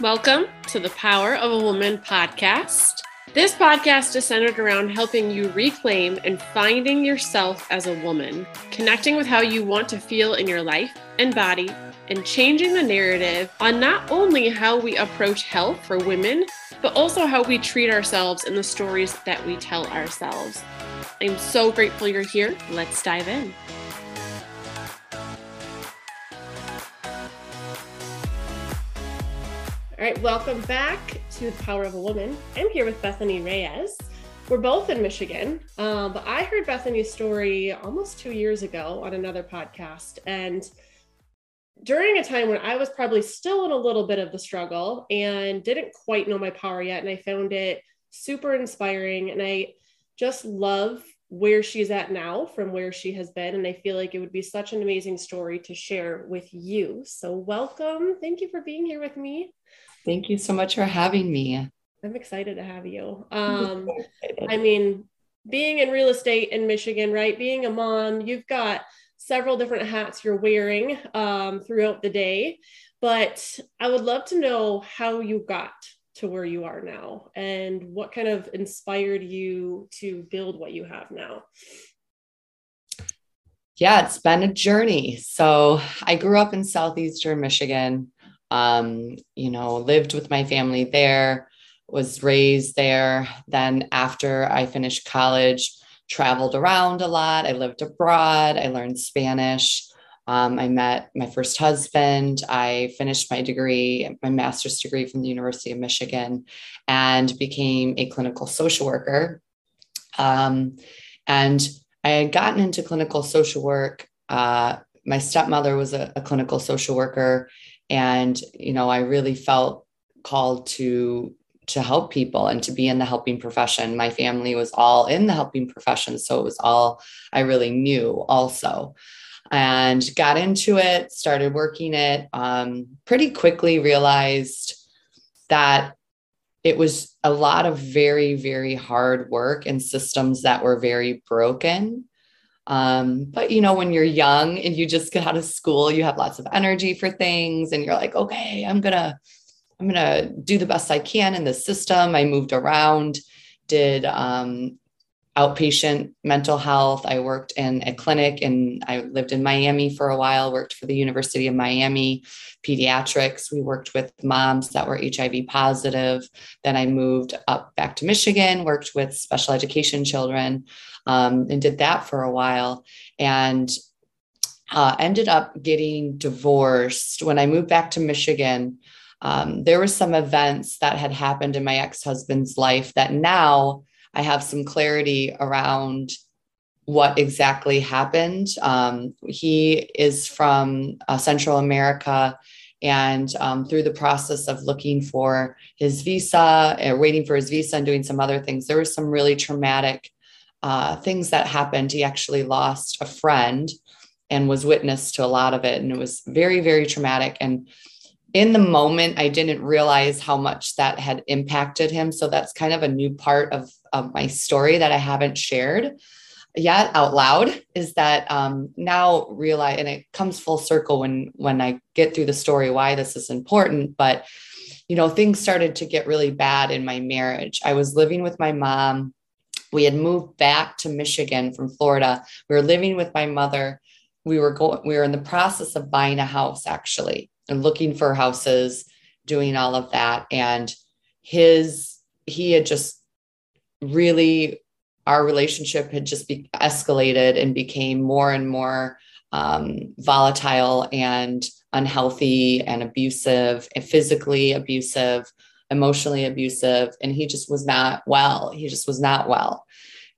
Welcome to the Power of a Woman podcast. This podcast is centered around helping you reclaim and finding yourself as a woman, connecting with how you want to feel in your life and body, and changing the narrative on not only how we approach health for women, but also how we treat ourselves and the stories that we tell ourselves. I'm so grateful you're here. Let's dive in. All right, welcome back to The Power of a Woman. I'm here with Bethany Reyes. We're both in Michigan, um, but I heard Bethany's story almost two years ago on another podcast. And during a time when I was probably still in a little bit of the struggle and didn't quite know my power yet, and I found it super inspiring. And I just love where she's at now from where she has been. And I feel like it would be such an amazing story to share with you. So, welcome. Thank you for being here with me. Thank you so much for having me. I'm excited to have you. Um, I mean, being in real estate in Michigan, right? Being a mom, you've got several different hats you're wearing um, throughout the day. But I would love to know how you got to where you are now and what kind of inspired you to build what you have now. Yeah, it's been a journey. So I grew up in southeastern Michigan um, you know, lived with my family there, was raised there. Then, after I finished college, traveled around a lot. I lived abroad. I learned Spanish. Um, I met my first husband. I finished my degree, my master's degree from the University of Michigan, and became a clinical social worker. Um, and I had gotten into clinical social work. Uh, my stepmother was a, a clinical social worker, and you know i really felt called to to help people and to be in the helping profession. My family was all in the helping profession so it was all i really knew also. And got into it started working it um, pretty quickly realized that it was a lot of very very hard work and systems that were very broken um, but you know, when you're young and you just get out of school, you have lots of energy for things and you're like, okay, I'm gonna, I'm gonna do the best I can in the system. I moved around, did um, outpatient mental health. I worked in a clinic and I lived in Miami for a while, worked for the University of Miami pediatrics. We worked with moms that were HIV positive. Then I moved up back to Michigan, worked with special education children um, and did that for a while. And uh, ended up getting divorced when I moved back to Michigan. Um, there were some events that had happened in my ex husband's life that now I have some clarity around what exactly happened. Um, he is from uh, Central America. And um, through the process of looking for his visa, uh, waiting for his visa, and doing some other things, there was some really traumatic uh, things that happened. He actually lost a friend and was witness to a lot of it. And it was very, very traumatic. And in the moment, I didn't realize how much that had impacted him. So that's kind of a new part of, of my story that I haven't shared yet out loud is that um, now realize and it comes full circle when when i get through the story why this is important but you know things started to get really bad in my marriage i was living with my mom we had moved back to Michigan from Florida. We were living with my mother. We were going, we were in the process of buying a house actually and looking for houses, doing all of that. And his, he had just really, our relationship had just be escalated and became more and more um, volatile and unhealthy and abusive and physically abusive emotionally abusive and he just was not well he just was not well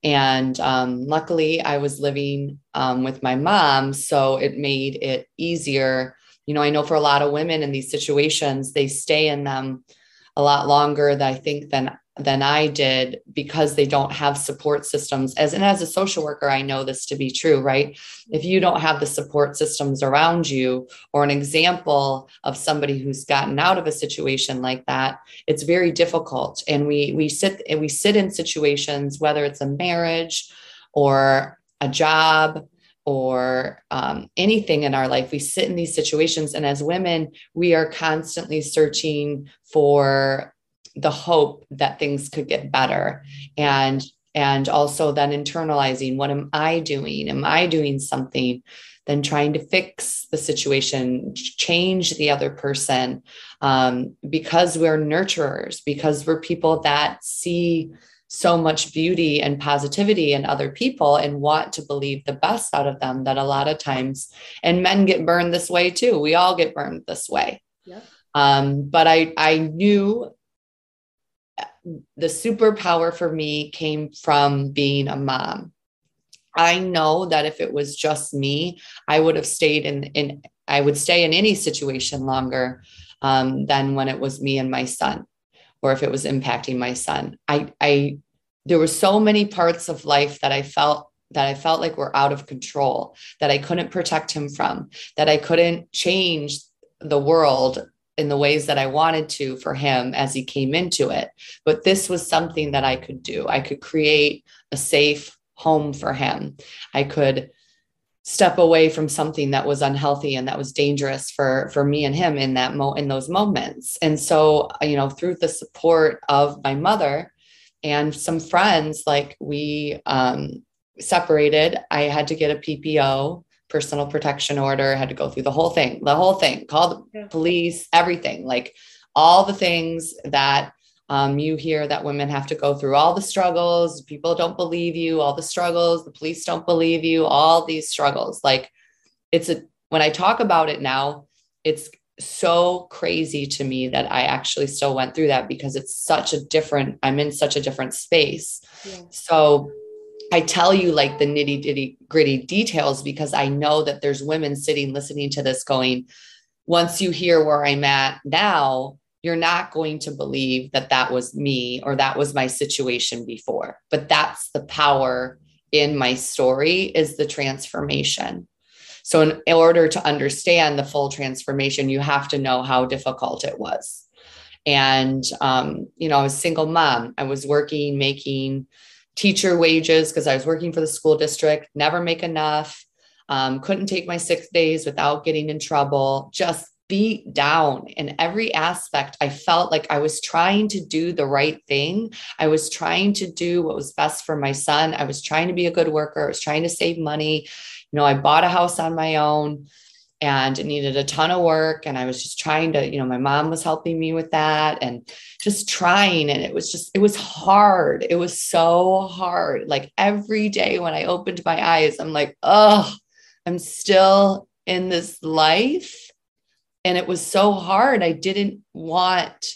and um, luckily i was living um, with my mom so it made it easier. You know i know for a lot of women in these situations they stay in them a lot longer that i think than than I did because they don't have support systems. As and as a social worker, I know this to be true, right? If you don't have the support systems around you or an example of somebody who's gotten out of a situation like that, it's very difficult. And we we sit and we sit in situations, whether it's a marriage or a job or um, anything in our life. We sit in these situations, and as women, we are constantly searching for the hope that things could get better. And and also then internalizing what am i doing? Am i doing something? Then trying to fix the situation change the other person um, because we're nurturers because we're people that see so much beauty and positivity in other people and want to believe the best out of them that a lot of times and men get burned this way too. We all get burned this way. Yeah. um, but i i knew the superpower for me came from being a mom i know that if it was just me i would have stayed in in i would stay in any situation longer um, than when it was me and my son or if it was impacting my son. I, I, there were so many parts of life that I felt that I felt like were out of control, that I couldn't protect him from, that I couldn't change the world in the ways that I wanted to for him as he came into it. But this was something that I could do. I could create a safe home for him. I could step away from something that was unhealthy and that was dangerous for for me and him in that mo in those moments and so you know through the support of my mother and some friends like we um, separated i had to get a ppo personal protection order had to go through the whole thing the whole thing call the yeah. police everything like all the things that um, you hear that women have to go through all the struggles, people don't believe you, all the struggles, the police don't believe you, all these struggles. Like it's a, when I talk about it now, it's so crazy to me that I actually still went through that because it's such a different, I'm in such a different space. Yeah. So I tell you like the nitty gritty gritty details because I know that there's women sitting listening to this going, once you hear where I'm at now, you're not going to believe that that was me or that was my situation before. But that's the power in my story is the transformation. So in order to understand the full transformation you have to know how difficult it was. And um, you know i was single mom. I was working making teacher wages because i was working for the school district never make enough um, couldn't take my six days without getting in trouble just beat down in every aspect. I felt like I was trying to do the right thing. I was trying to do what was best for my son. I was trying to be a good worker. I was trying to save money. You know, I bought a house on my own and it needed a ton of work. And I was just trying to, you know, my mom was helping me with that and just trying. And it was just, it was hard. It was so hard. Like every day when I opened my eyes, I'm like, oh, I'm still in this life and it was so hard. I didn't want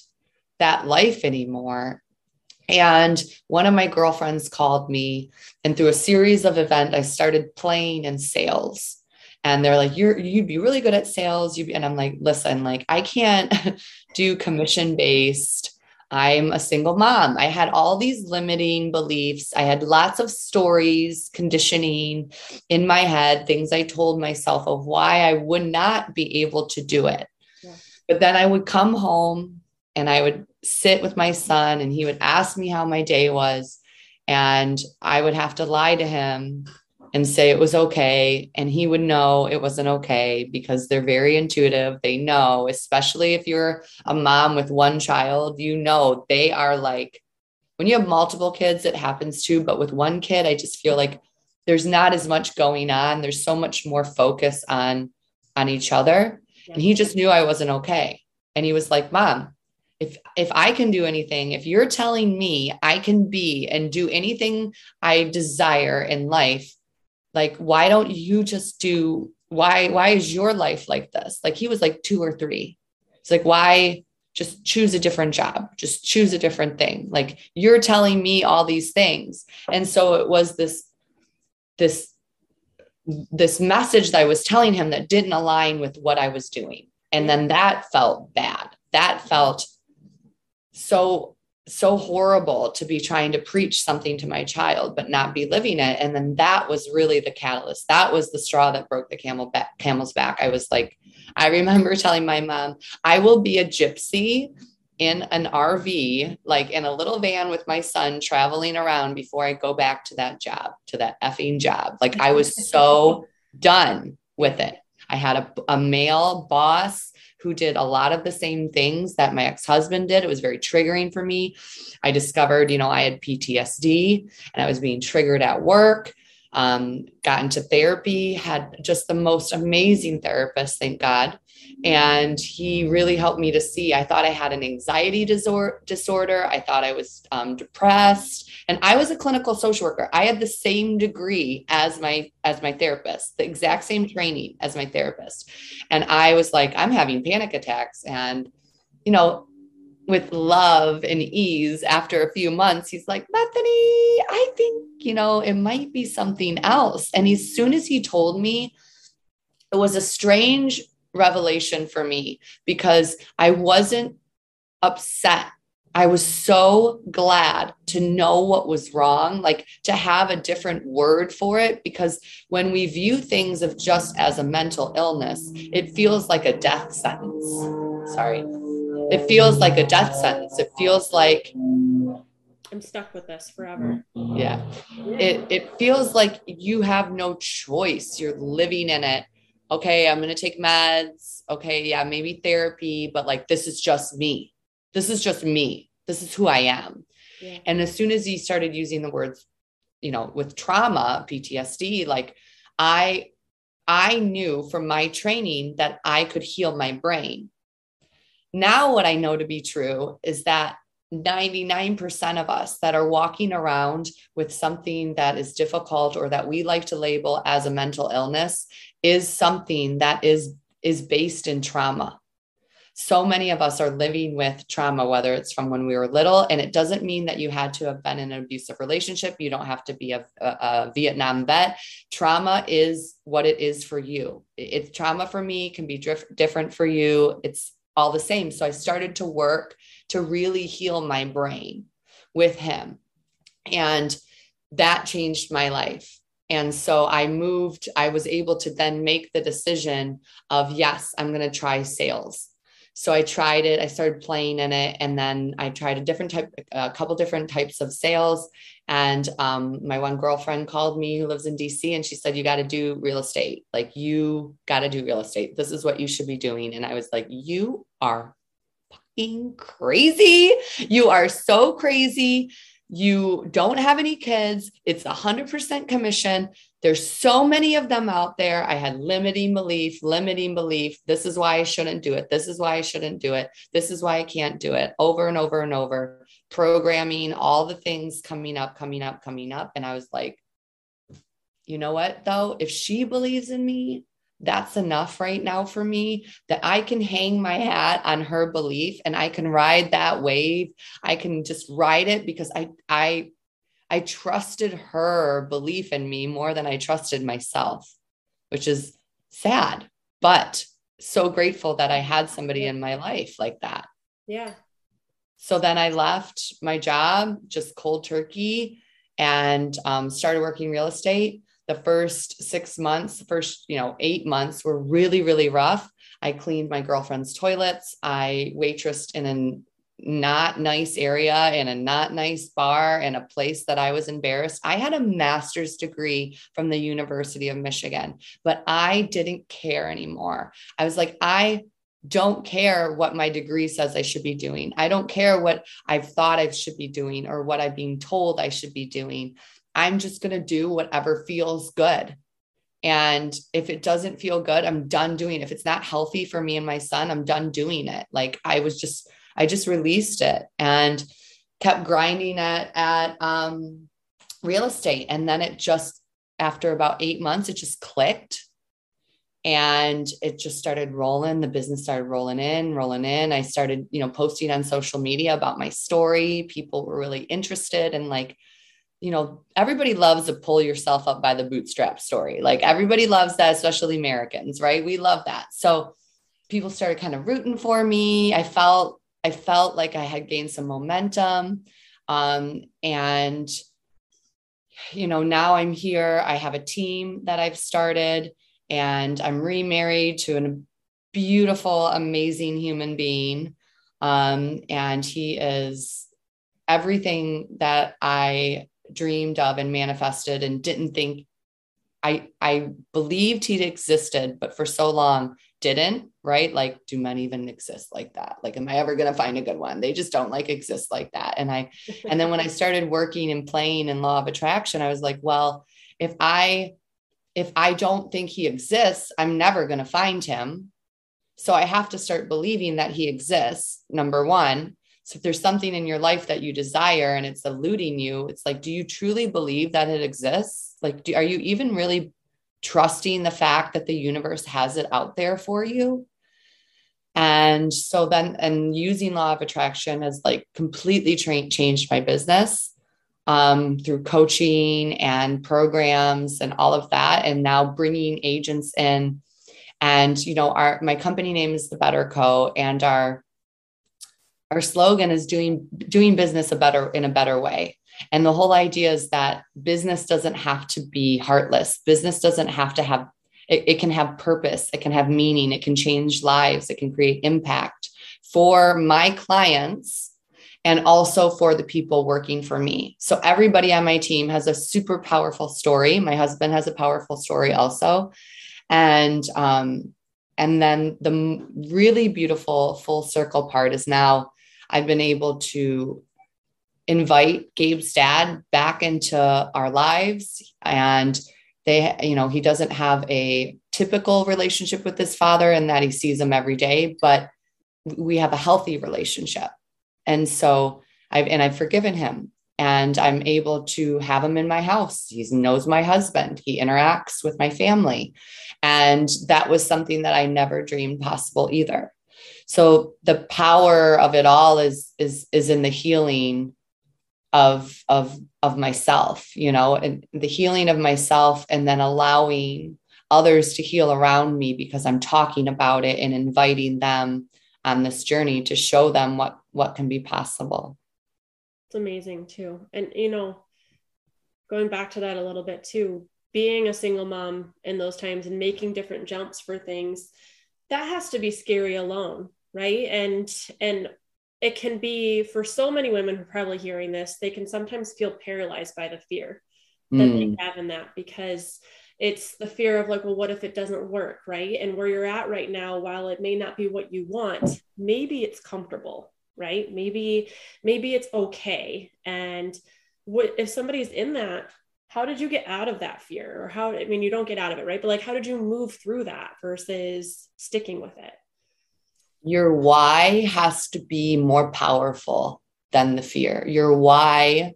that life anymore. And one of my girlfriends called me, and through a series of events, I started playing in sales. And they're like, "You're you'd be really good at sales." You and I'm like, "Listen, like I can't do commission based I'm a single mom. I had all these limiting beliefs. I had lots of stories, conditioning in my head, things I told myself of why I would not be able to do it. Yeah. But then I would come home and I would sit with my son and he would ask me how my day was. And I would have to lie to him and say it was okay. And he would know it wasn't okay because they're very intuitive. They know, especially if you're a mom with one child, you know, they are like, when you have multiple kids, it happens too. But with one kid, I just feel like there's not as much going on. There's so much more focus on on each other. And he just knew I wasn't okay. And he was like, Mom, if if I can do anything, if you're telling me I can be and do anything I desire in life, like why don't you just do why why is your life like this? Like he was like two or three. It's like why just choose a different job? Just choose a different thing. Like you're telling me all these things. And so it was this this this message that i was telling him that didn't align with what i was doing. And then that felt bad. That felt so so horrible to be trying to preach something to my child but not be living it. And then that was really the catalyst. That was the straw that broke the camel back, camel's back. I was like i remember telling my mom i will be a gypsy in an rv like in a little van with my son traveling around before i go back to that job to that effing job. Like i was so done with it. I had a, a male boss who did a lot of the same things that my ex-husband did. It was very triggering for me. I discovered, you know, I had PTSD and I was being triggered at work. Um, got into therapy, had just the most amazing therapist, thank God. And he really helped me to see. I thought I had an anxiety disorder. I thought I was um, depressed, and I was a clinical social worker. I had the same degree as my as my therapist, the exact same training as my therapist. And I was like, I'm having panic attacks, and you know, with love and ease after a few months he's like bethany i think you know it might be something else and as soon as he told me it was a strange revelation for me because I wasn't upset. I was so glad to know what was wrong, like to have a different word for it. Because when we view things of just as a mental illness, it feels like a death sentence. Sorry. It feels like a death sentence. It feels like I'm stuck with this forever. Yeah. It it feels like you have no choice. You're living in it okay, I'm going to take meds. Okay, yeah, maybe therapy, but like this is just me. This is just me. This is who I am. Yeah. And as soon as he started using the words, you know, with trauma, PTSD, like I I knew from my training that I could heal my brain. Now what I know to be true is that 99% of us that are walking around with something that is difficult or that we like to label as a mental illness is something that is is based in trauma. So many of us are living with trauma whether it's from when we were little and it doesn't mean that you had to have been in an abusive relationship. You don't have to be a, a, a vietnam vet. Trauma is what it is for you. It's trauma for me can be dif- different for you. It's all the same. So i started to work to really heal my brain with him. And that changed my life and so I moved, I was able to then make the decision of, yes, I'm going to try sales. So I tried it, I started playing in it, and then I tried a different type, a couple different types of sales. And um, my one girlfriend called me who lives in DC and she said, You got to do real estate. Like, you got to do real estate. This is what you should be doing. And I was like, You are fucking crazy. You are so crazy you don't have any kids, it's 100% commission. There's so many of them out there. I had limiting belief, limiting belief. This is why I shouldn't do it. This is why I shouldn't do it. This is why I can't do it over and over and over. Programming, all the things coming up, coming up, coming up. And I was like, you know what, though? If she believes in me, that's enough right now for me that I can hang my hat on her belief and I can ride that wave. I can just ride it because I I I trusted her belief in me more than I trusted myself, which is sad, but so grateful that I had somebody in my life like that. Yeah. So then I left my job, just cold turkey, and um, started working real estate the first six months, the first, you know, eight months were really, really rough. I cleaned my girlfriend's toilets. I waitressed in a not nice area in a not nice bar in a place that I was embarrassed. I had a master's degree from the University of Michigan, but I didn't care anymore. I was like, I don't care what my degree says I should be doing. I don't care what I've thought I should be doing or what I've been told I should be doing. I'm just going to do whatever feels good. And if it doesn't feel good, I'm done doing it. If it's not healthy for me and my son, I'm done doing it. Like I was just, I just released it and kept grinding at, at um, real estate. And then it just, after about eight months, it just clicked and it just started rolling the business started rolling in rolling in i started you know posting on social media about my story people were really interested and like you know, everybody loves to pull yourself up by the bootstrap story. Like everybody loves that, especially Americans, right? We love that. So people started kind of rooting for me. I felt I felt like I had gained some momentum. Um, and you know, now I'm here. I have a team that I've started, and I'm remarried to a beautiful, amazing human being. Um, and he is everything that I dreamed of and manifested and didn't think I I believed he existed, but for so long didn't, right? Like, do men even exist like that? Like, am I ever gonna find a good one? They just don't like exist like that. And I, and then when I started working and playing in law of attraction, I was like, well, if I if I don't think he exists, I'm never gonna find him. So I have to start believing that he exists, number one. So if there's something in your life that you desire and it's eluding you, it's like, do you truly believe that it exists? Like, do, are you even really trusting the fact that the universe has it out there for you? And so then, and using law of attraction has like completely tra- changed my business um, through coaching and programs and all of that. And now bringing agents in. And, you know, our, my company name is the Better Co. And our, our slogan is doing doing business a better in a better way and the whole idea is that business doesn't have to be heartless business doesn't have to have it, it can have purpose it can have meaning it can change lives it can create impact for my clients and also for the people working for me. So everybody on my team has a super powerful story. My husband has a powerful story also. And um, and then the really beautiful full circle part is now I've been able to invite Gabe's dad back into our lives. And they, you know, he doesn't have a typical relationship with his father and that he sees him every day, but we have a healthy relationship. And so I've, and I've forgiven him and I'm able to have him in my house. He knows my husband, he interacts with my family. And that was something that I never dreamed possible either so the power of it all is is is in the healing of of of myself you know and the healing of myself and then allowing others to heal around me because i'm talking about it and inviting them on this journey to show them what what can be possible. It's amazing too. And you know going back to that a little bit too being a single mom in those times and making different jumps for things that has to be scary alone right? And and it can be for so many women who are probably hearing this they can sometimes feel paralyzed by the fear that mm. they have in that because it's the fear of like well what if it doesn't work right? And where you're at right now while it may not be what you want maybe it's comfortable right? Maybe maybe it's okay. And what if somebody's in that how did you get out of that fear? Or how i mean you don't get out of it right? But like how did you move through that versus sticking with it your why has to be more powerful than the fear. Your why.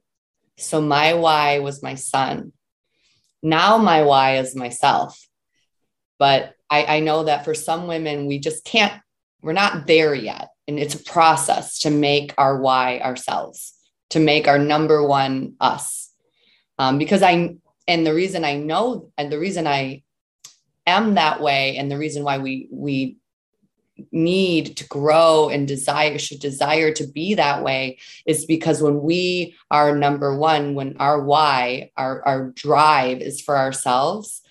So, my why was my son. Now, my why is myself. But I, I know that for some women, we just can't, we're not there yet. And it's a process to make our why ourselves, to make our number one us. Um, because I, and the reason I know, and the reason I am that way, and the reason why we, we need to grow and desire should desire to be that way is because when we are number one when our why our, our drive is for ourselves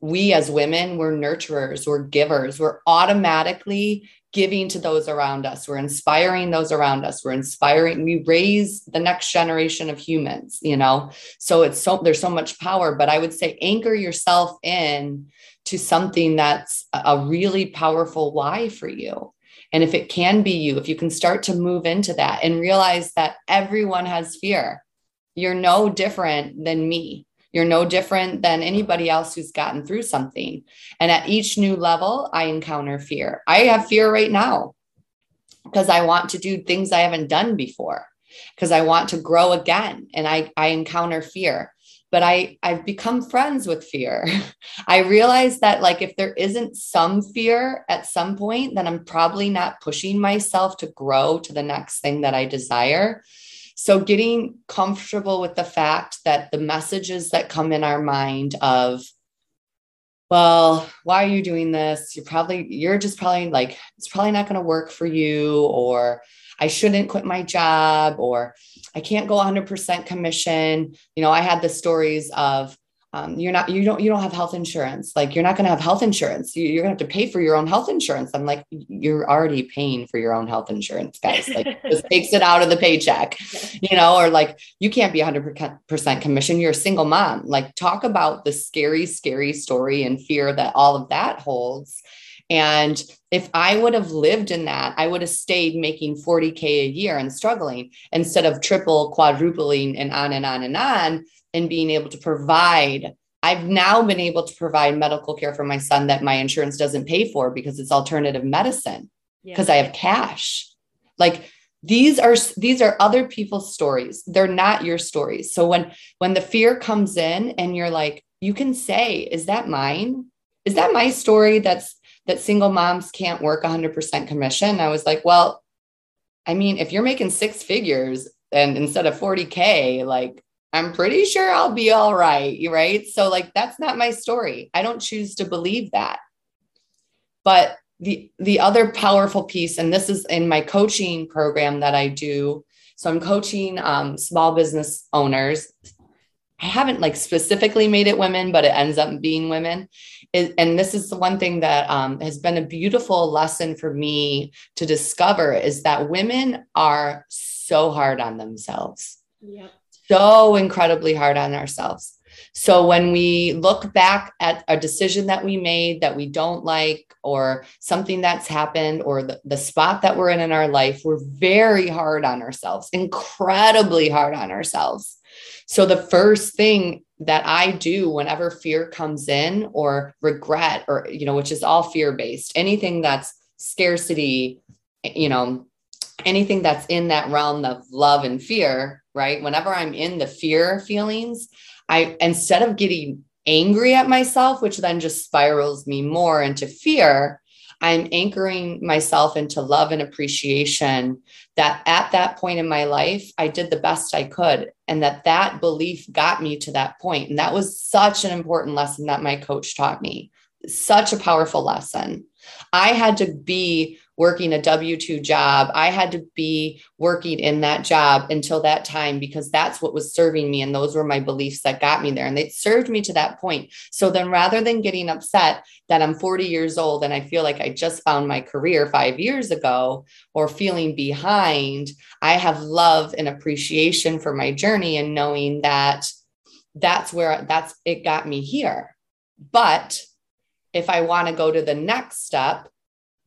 we as women we're nurturers we're givers. We're automatically giving to those around us. We're inspiring those around us. We're inspiring we raise the next generation of humans you know? So it's so there's so much power but i would say anchor yourself in to something that's a really powerful why for you. And if it can be you, if you can start to move into that and realize that everyone has fear, you're no different than me. You're no different than anybody else who's gotten through something. And at each new level, I encounter fear. I have fear right now because I want to do things I haven't done before, because I want to grow again. And I, I encounter fear but I I've become friends with fear. I realize that like if there isn't some fear at some point, then I'm probably not pushing myself to grow to the next thing that I desire. So getting comfortable with the fact that the messages that come in our mind of well, why are you doing this? You're probably you're just probably like it's probably not going to work for you or I shouldn't quit my job or I can't go 100% commission. You know, I had the stories of um, you're not you don't you don't have health insurance. Like you're not going to have health insurance. You, are going to have to pay for your own health insurance. I'm like you're already paying for your own health insurance guys. Like just takes it out of the paycheck you know or like you can't be 100% commission. You're a single mom. Like talk about the scary scary story and fear that all of that holds. And if I would have lived in that, I would have stayed making 40K a year and struggling instead of triple, quadrupling, and on and on and on and being able to provide. I've now been able to provide medical care for my son that my insurance doesn't pay for because it's alternative medicine because yeah. I have cash. Like these are these are other people's stories. They're not your stories. So when when the fear comes in and you're like you can say is that mine? Is that my story that's that single moms can't work 100% commission? I was like, well, I mean, if you're making six figures and instead of 40k, like I'm pretty sure I'll be all right. Right. So, like, that's not my story. I don't choose to believe that. But the the other powerful piece, and this is in my coaching program that I do. So I'm coaching um, small business owners. I haven't like specifically made it women, but it ends up being women. It, and this is the one thing that um, has been a beautiful lesson for me to discover is that women are so hard on themselves. Yep so incredibly hard on ourselves. So when we look back at a decision that we made that we don't like, or something that's happened, or the, the spot that we're in in our life, we're very hard on ourselves, incredibly hard on ourselves. So the first thing that I do whenever fear comes in, or regret, or, you know, which is all fear based, anything that's scarcity, you know, anything that's in that realm of love and fear, right? Whenever I'm in the fear feelings, I instead of getting angry at myself, which then just spirals me more into fear, I'm anchoring myself into love and appreciation that at that point in my life, I did the best I could. And that that belief got me to that point. And that was such an important lesson that my coach taught me. Such a powerful lesson. I had to be working a W 2 job. I had to be working in that job until that time because that's what was serving me. And those were my beliefs that got me there. And they served me to that point. So then rather than getting upset that I'm 40 years old and I feel like I just found my career five years ago or feeling behind, I have love and appreciation for my journey and knowing that that's where that's it got me here. But if I want to go to the next step,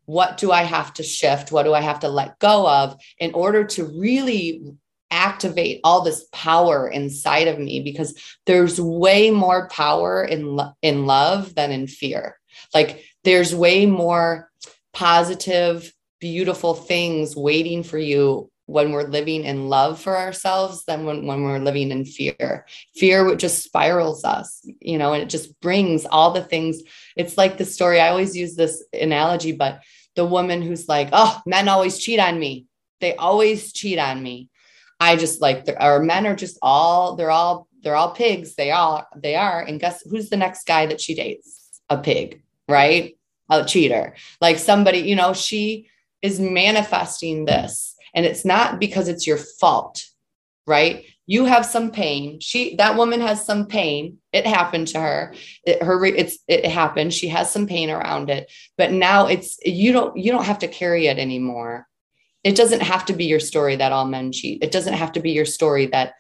what do I have to shift? What do I have to let go of in order to really activate all this power inside of me? Because there's way more power in, lo- in love than in fear. Like there's way more positive, beautiful things waiting for you when we're living in love for ourselves than when, when we're living in fear. Fear just spirals us, you know, and it just brings all the things. It's like the story. I always use this analogy, but the woman who's like, oh, men always cheat on me. They always cheat on me. I just like, our men are just all, they're all, they're all pigs. They all, they are. And guess who's the next guy that she dates? A pig, right? A cheater. Like somebody, you know, she is manifesting this and it's not because it's your fault, right? You have some pain. She, that woman has some pain. It happened to her. It, her, it's, it happened. She has some pain around it, but now it's, you don't, you don't have to carry it anymore. It doesn't have to be your story that all men cheat. It doesn't have to be your story that,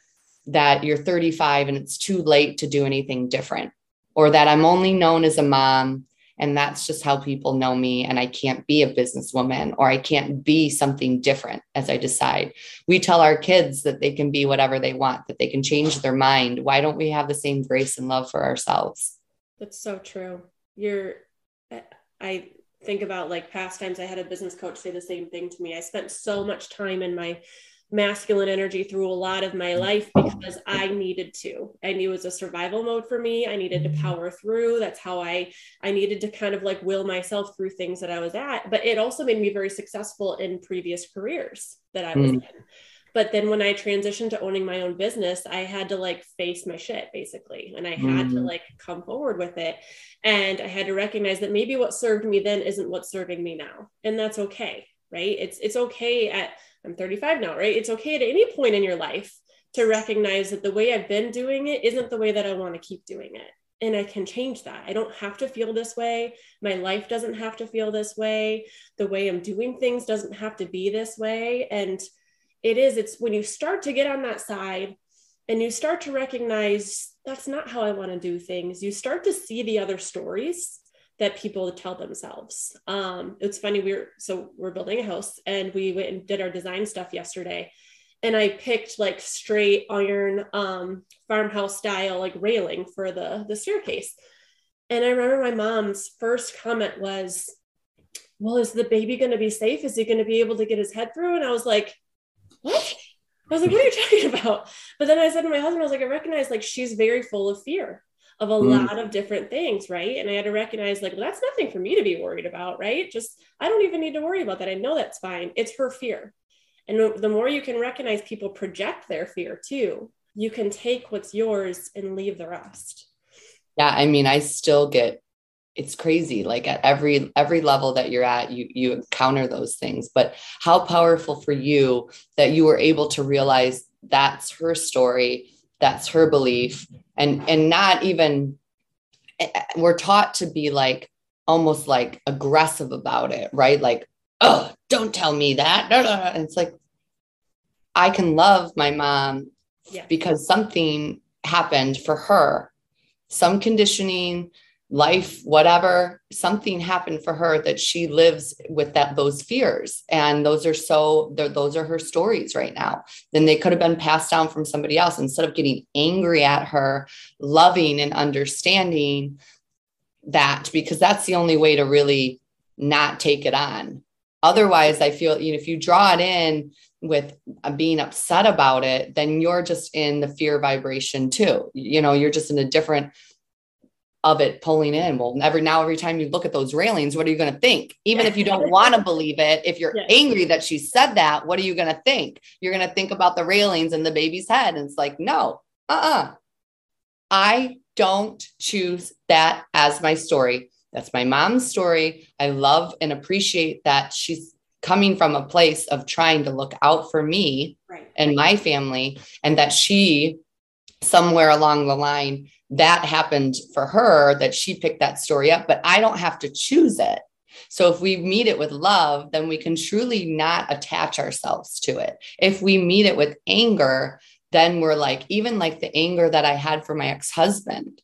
that you're 35 and it's too late to do anything different or that I'm only known as a mom and that's just how people know me. And I can't be a businesswoman or I can't be something different as I decide. We tell our kids that they can be whatever they want, that they can change their mind. Why don't we have the same grace and love for ourselves? That's so true. You're, I think about like past times I had a business coach say the same thing to me. I spent so much time in my masculine energy through a lot of my life because I needed to. I knew it was a survival mode for me. I needed to power through. That's how I I needed to kind of like will myself through things that I was at. But it also made me very successful in previous careers that I was mm. in. But then when I transitioned to owning my own business, I had to like face my shit basically. And I had mm. to like come forward with it. And I had to recognize that maybe what served me then isn't what's serving me now. And that's okay. Right. It's it's okay at I'm 35 now, right? It's okay at any point in your life to recognize that the way I've been doing it isn't the way that I want to keep doing it. and I can change that. I don't have to feel this way. My life doesn't have to feel this way. The way I'm doing things doesn't have to be this way. And it is, it's when you start to get on that side and you start to recognize that's not how I want to do things, you start to see the other stories that people tell themselves. Um, it's funny, we are so we're building a house and we went and did our design stuff yesterday and I picked like straight iron um, farmhouse style like railing for the the staircase. And I remember my mom's first comment was, "Well, is the baby going to be safe? Is he going to be able to get his head through?" And I was like, "What?" I was like, "What are you talking about?" But then I said to my husband, "I was like, I recognize like she's very full of fear." Of a mm. lot of different things, right? And I had to recognize, like, well, that's nothing for me to be worried about, right? Just, I don't even need to worry about that. I know that's fine. It's her fear and the more you can recognize people project their fear too, you can take what's yours and leave the rest. Yeah, I mean, I still get it's crazy like at every every level that you're at you you encounter those things but how powerful for you that you were able to realize that's her story that's her belief. And and not even eh, eh, we're taught to be like almost like aggressive about it right? Like oh don't tell me that. And it's like I can love my mom yeah. because something happened for her, some conditioning, life, whatever, something happened for her that she lives with that those fears. And those are so those are her stories right now. Then they could have been passed down from somebody else instead of getting angry at her, loving and understanding that because that's the only way to really not take it on. Otherwise, I feel you know if you draw it in with uh, being upset about it, then you're just in the fear vibration too. You know, you're just in a different of it pulling in. Well, every now, every time you look at those railings, what are you going to think? Even if you don't want to believe it, if you're angry that she said that, what are you going to think? You're going to think about the railings and the baby's head. And it's like, no, uh uh-uh. uh I don't choose that as my story. That's my mom's story. I love and appreciate that she's coming from a place of trying to look out for me right. and my family and that she somewhere along the line that happened for her that she picked that story up but i don't have to choose it. So if we meet it with love then we can truly not attach ourselves to it. If we meet it with anger then we're like even like the anger that i had for my ex-husband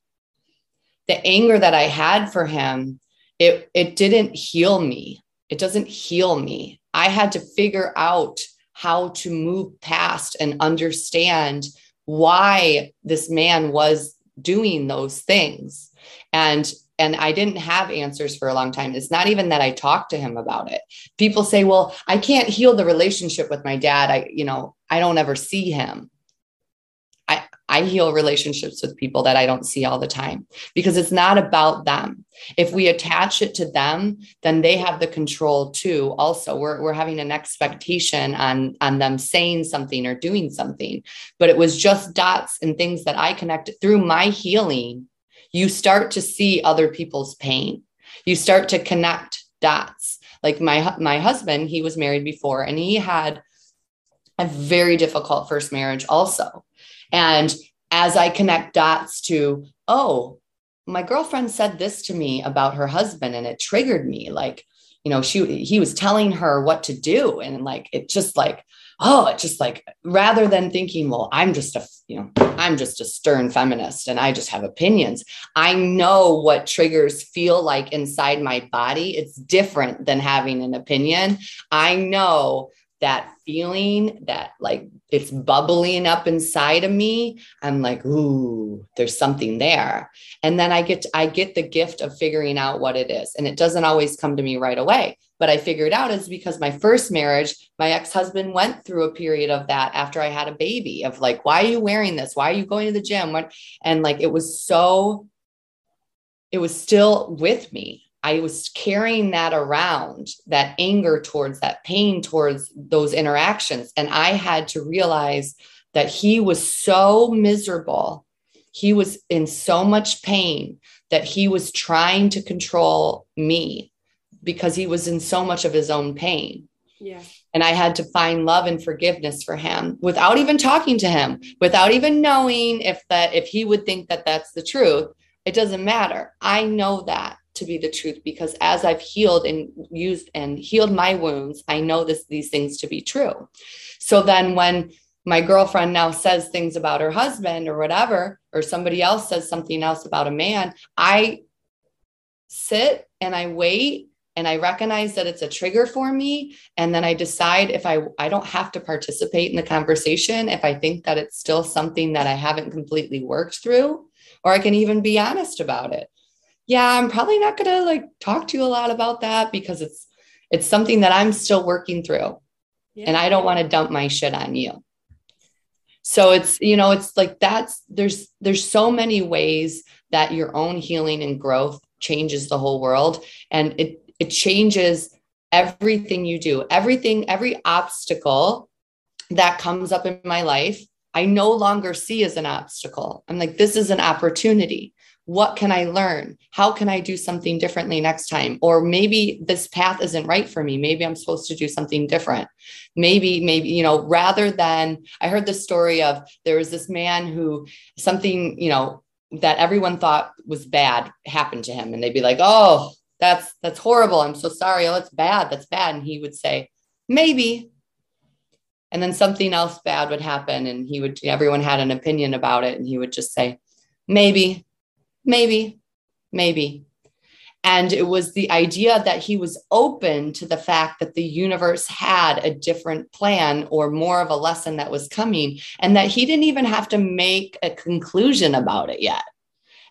the anger that i had for him it it didn't heal me. It doesn't heal me. I had to figure out how to move past and understand why this man was doing those things. And and I didn't have answers for a long time. It's not even that I talked to him about it. People say, "Well, I can't heal the relationship with my dad. I, you know, I don't ever see him." I heal relationships with people that I don't see all the time because it's not about them. If we attach it to them, then they have the control too. Also, we're, we're having an expectation on, on them saying something or doing something. But it was just dots and things that I connected through my healing. You start to see other people's pain. You start to connect dots. Like my my husband, he was married before and he had a very difficult first marriage also and as I connect dots to, oh, my girlfriend said this to me about her husband and it triggered me. Like you know she he was telling her what to do. And like it just like oh it just like rather than thinking well i'm just a you know i'm just a stern feminist and i just have opinions. I know what triggers feel like inside my body. It's different than having an opinion. I know that feeling that like it's bubbling up inside of me i'm like ooh there's something there. And then i get to, i get the gift of figuring out what it is and it doesn't always come to me right away but i figured out is because my first marriage my ex-husband went through a period of that after i had a baby of like why are you wearing this? Why are you going to the gym? And like it was so it was still with me I was carrying that around, that anger towards that pain towards those interactions. And I had to realize that he was so miserable. He was in so much pain that he was trying to control me because he was in so much of his own pain. Yeah. And I had to find love and forgiveness for him without even talking to him, without even knowing if that if he would think that that's the truth. it doesn't matter. I know that to be the truth because as I've healed and used and healed my wounds, I know this these things to be true. So then when my girlfriend now says things about her husband or whatever, or somebody else says something else about a man, I sit and I wait and I recognize that it's a trigger for me. And then I decide if I, I don't have to participate in the conversation, if I think that it's still something that I haven't completely worked through, or I can even be honest about it. Yeah, I'm probably not going to like talk to you a lot about that because it's, it's something that I'm still working through. Yeah. And I don't want to dump my shit on you. So it's, you know, it's like that's, there's, there's so many ways that your own healing and growth changes the whole world. And it, it changes everything you do, everything, every obstacle that comes up in my life. I no longer see as an obstacle. I'm like, this is an opportunity. What can I learn? How can I do something differently next time? Or maybe this path isn't right for me. Maybe I'm supposed to do something different. Maybe, maybe, you know, rather than I heard the story of there was this man who something, you know, that everyone thought was bad happened to him. And they'd be like, oh, that's that's horrible. I'm so sorry. Oh, it's bad. That's bad. And he would say, maybe. And then something else bad would happen. And he would, everyone had an opinion about it. And he would just say, maybe, maybe, maybe. And it was the idea that he was open to the fact that the universe had a different plan or more of a lesson that was coming, and that he didn't even have to make a conclusion about it yet.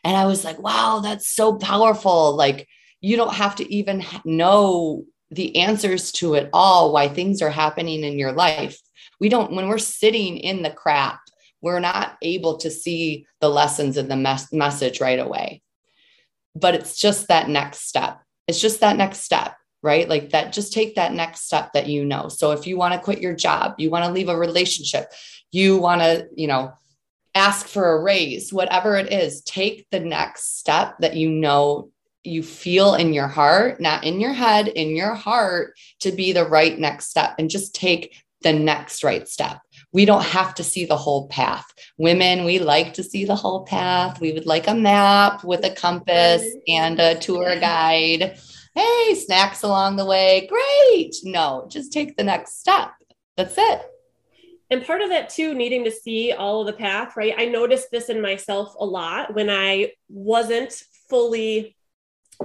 And I was like, wow, that's so powerful. Like, you don't have to even know the answers to it all, why things are happening in your life. We don't, when we're sitting in the crap, we're not able to see the lessons in the mes- message right away. But it's just that next step. It's just that next step, right? Like that, just take that next step that you know. So if you want to quit your job, you want to leave a relationship, you want to, you know, ask for a raise, whatever it is, take the next step that you know you feel in your heart, not in your head, in your heart to be the right next step and just take the next right step. We don't have to see the whole path. Women, we like to see the whole path. We would like a map with a compass and a tour guide. Hey, snacks along the way. Great. No, just take the next step. That's it. And part of that too, needing to see all of the path, right? I noticed this in myself a lot when I wasn't fully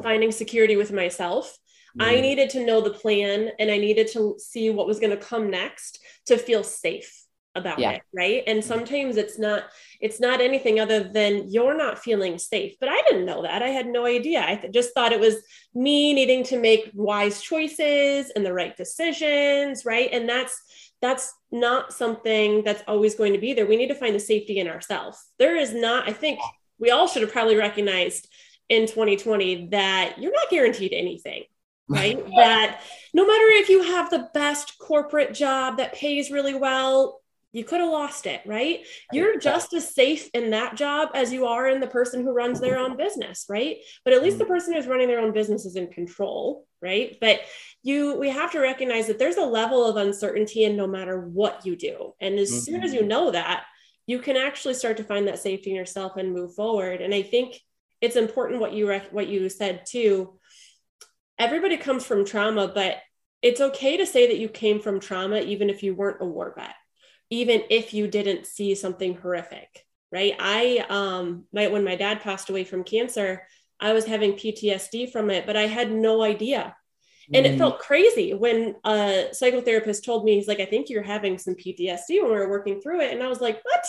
finding security with myself. Mm. I needed to know the plan and I needed to see what was going to come next to feel safe about yeah. it right? And mm-hmm. sometimes it's not it's not anything other than you're not feeling safe but i didn't know that. I had no idea. I th- just thought it was me needing to make wise choices and the right decisions right? And that's that's not something that's always going to be there. We need to find the safety in ourselves. There is not i think we all should have probably recognized in 2020 that you're not guaranteed anything right? That no matter if you have the best corporate job that pays really well you could have lost it right? You're just as safe in that job as you are in the person who runs their own business right? But at least the mm. person who's running their own business is in control right? But you we have to recognize that there's a level of uncertainty in no matter what you do. And as mm-hmm. soon as you mm-hmm. know that you can actually start to find that safety in yourself and move forward. And i think it's important what you rec- what you said too. Everybody comes from trauma but it's okay to say that you came from trauma even if you weren't a war vet even if you didn't see something horrific right i um my, when my dad passed away from cancer i was having ptsd from it but i had no idea and it felt crazy when a psychotherapist told me he's like i think you're having some ptsd when we were working through it and i was like what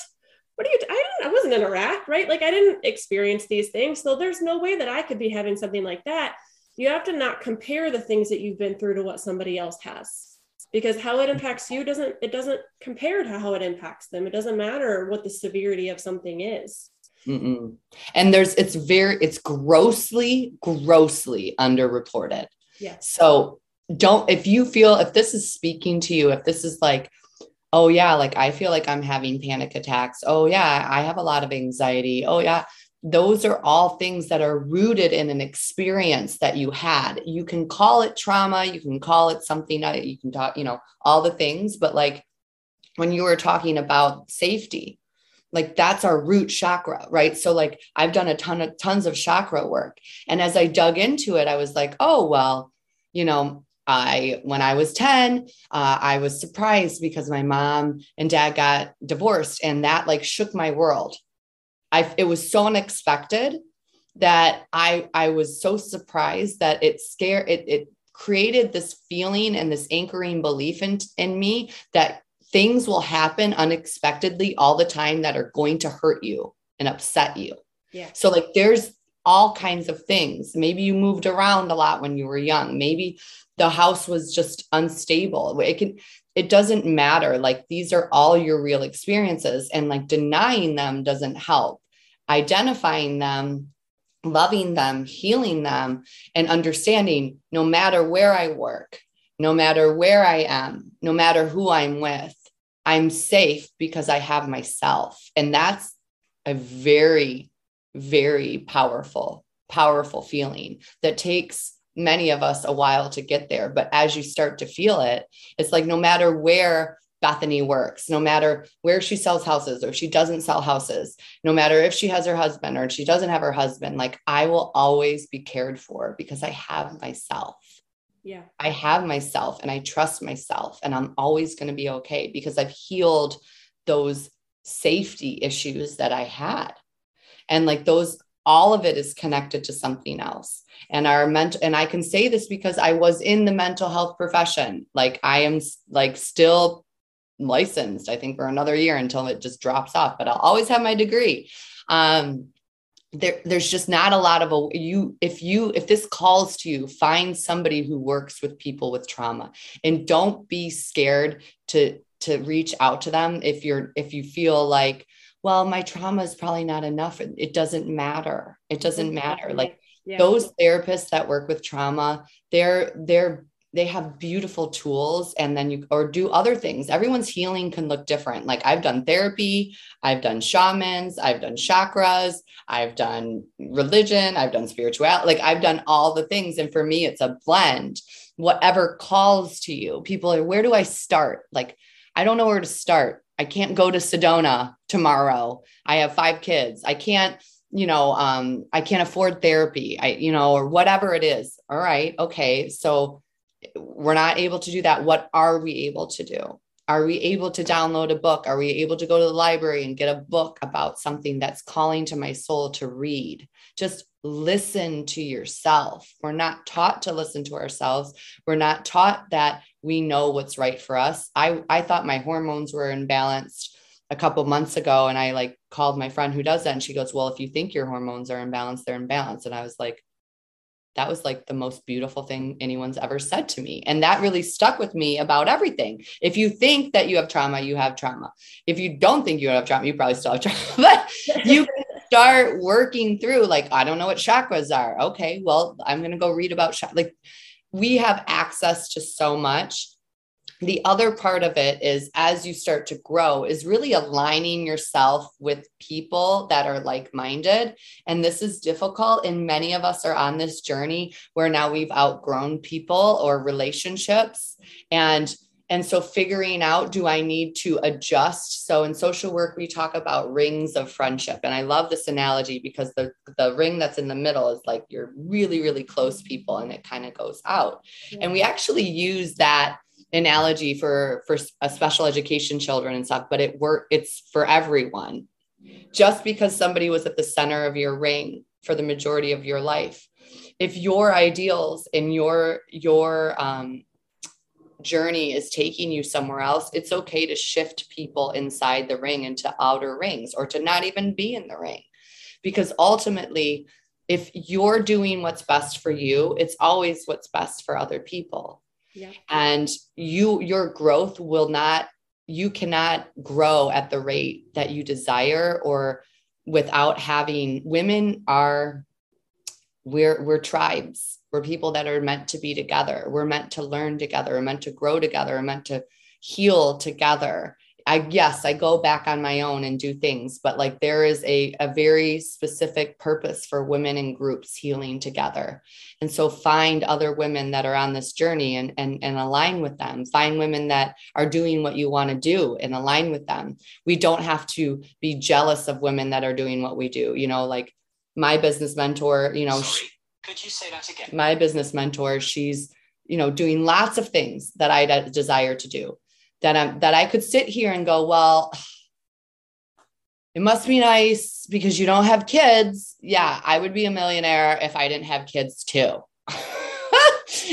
what are you I didn't I wasn't in Iraq, right? Like I didn't experience these things. So there's no way that I could be having something like that. You have to not compare the things that you've been through to what somebody else has. Because how it impacts you doesn't it doesn't compare to how it impacts them. It doesn't matter what the severity of something is. Mm-mm. And there's it's very it's grossly grossly underreported. Yeah. So don't if you feel if this is speaking to you if this is like oh yeah like i feel like i'm having panic attacks oh yeah i have a lot of anxiety oh yeah those are all things that are rooted in an experience that you had. You can call it trauma you can call it something that you can talk you know all the things but like when you were talking about safety like that's our root chakra right? So like i've done a ton of tons of chakra work. And as i dug into it i was like oh well you know I, when I was 10, uh, I was surprised because my mom and dad got divorced and that like shook my world. I, it was so unexpected that I, I was so surprised that it scared, it, it created this feeling and this anchoring belief in, in me that things will happen unexpectedly all the time that are going to hurt you and upset you. Yeah. So like there's all kinds of things. Maybe you moved around a lot when you were young. Maybe the house was just unstable. It can it doesn't matter. Like these are all your real experiences and like denying them doesn't help. Identifying them, loving them, healing them and understanding no matter where I work, no matter where I am, no matter who I'm with, I'm safe because I have myself. And that's a very, very powerful, powerful feeling that takes many of us a while to get there. But as you start to feel it, it's like no matter where Bethany works, no matter where she sells houses or she doesn't sell houses, no matter if she has her husband or she doesn't have her husband, like I will always be cared for because I have myself. Yeah. I have myself and I trust myself and I'm always going to be okay because I've healed those safety issues that I had. And like those, all of it is connected to something else. And our mental, and I can say this because I was in the mental health profession. Like I am like still licensed, I think, for another year until it just drops off, but I'll always have my degree. Um, there, there's just not a lot of a you if you if this calls to you find somebody who works with people with trauma and don't be scared to to reach out to them if you're if you feel like well my trauma is probably not enough. It doesn't matter. It doesn't matter. like yeah. those therapists that work with trauma they're they're they have beautiful tools and then you or do other things. Everyone's healing can look different. Like i've done therapy i've done shamans i've done chakras i've done religion i've done spirituality like i've done all the things. And for me it's a blend. Whatever calls to you people are where do i start? Like i don't know where to start. I can't go to sedona tomorrow i have five kids i can't you know um i can't afford therapy i you know or whatever it is all right okay so we're not able to do that. What are we able to do? Are we able to download a book? Are we able to go to the library and get a book about something that's calling to my soul to read? Just listen to yourself. We're not taught to listen to ourselves. We're not taught that we know what's right for us. I, I thought my hormones were imbalanced a couple months ago and I like called my friend who does that and she goes, "Well, if you think your hormones are imbalanced, they're imbalanced." And I was like, that was like the most beautiful thing anyone's ever said to me. And that really stuck with me about everything. If you think that you have trauma, you have trauma. If you don't think you have trauma, you probably still have trauma. but you can start working through, like, I don't know what chakras are. Okay, well, I'm going to go read about, like, we have access to so much the other part of it is as you start to grow is really aligning yourself with people that are like-minded. And this is difficult and many of us are on this journey where now we've outgrown people or relationships. And and so figuring out do i need to adjust? So in social work we talk about rings of friendship. And i love this analogy because the the ring that's in the middle is like you're really really close people and it kind of goes out. Yeah. and we actually use that analogy for for a special education children and stuff but it work it's for everyone. Just because somebody was at the center of your ring for the majority of your life if your ideals and your your um, journey is taking you somewhere else it's okay to shift people inside the ring into outer rings or to not even be in the ring. Because ultimately if you're doing what's best for you it's always what's best for other people And you your growth will not you cannot grow at the rate that you desire or without having women are we're we're tribes. We're people that are meant to be together. We're meant to learn together. We're meant to grow together. We're meant to heal together I yes, I go back on my own and do things, but like there is a, a very specific purpose for women in groups healing together. And so find other women that are on this journey and and, and align with them. Find women that are doing what you want to do and align with them. We don't have to be jealous of women that are doing what we do. You know, like my business mentor, you know, Sorry, could you say that again? My business mentor, she's, you know, doing lots of things that I desire to do that I'm that I could sit here and go, well, it must be nice because you don't have kids. Yeah, I would be a millionaire if I didn't have kids too.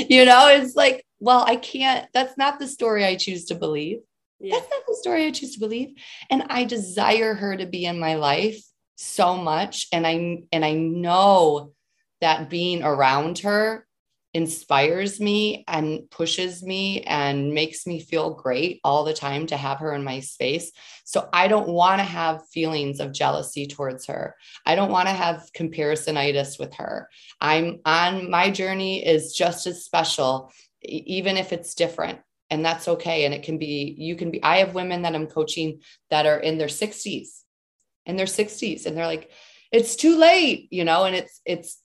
you know, it's like, well, I can't, that's not the story I choose to believe. Yeah. That's not the story I choose to believe. And I desire her to be in my life so much. And I and I know that being around her inspires me and pushes me and makes me feel great all the time to have her in my space. So I don't want to have feelings of jealousy towards her. I don't want to have comparisonitis with her. I'm on my journey is just as special even if it's different and that's okay and it can be you can be I have women that I'm coaching that are in their 60s in their 60s and they're like it's too late you know and it's it's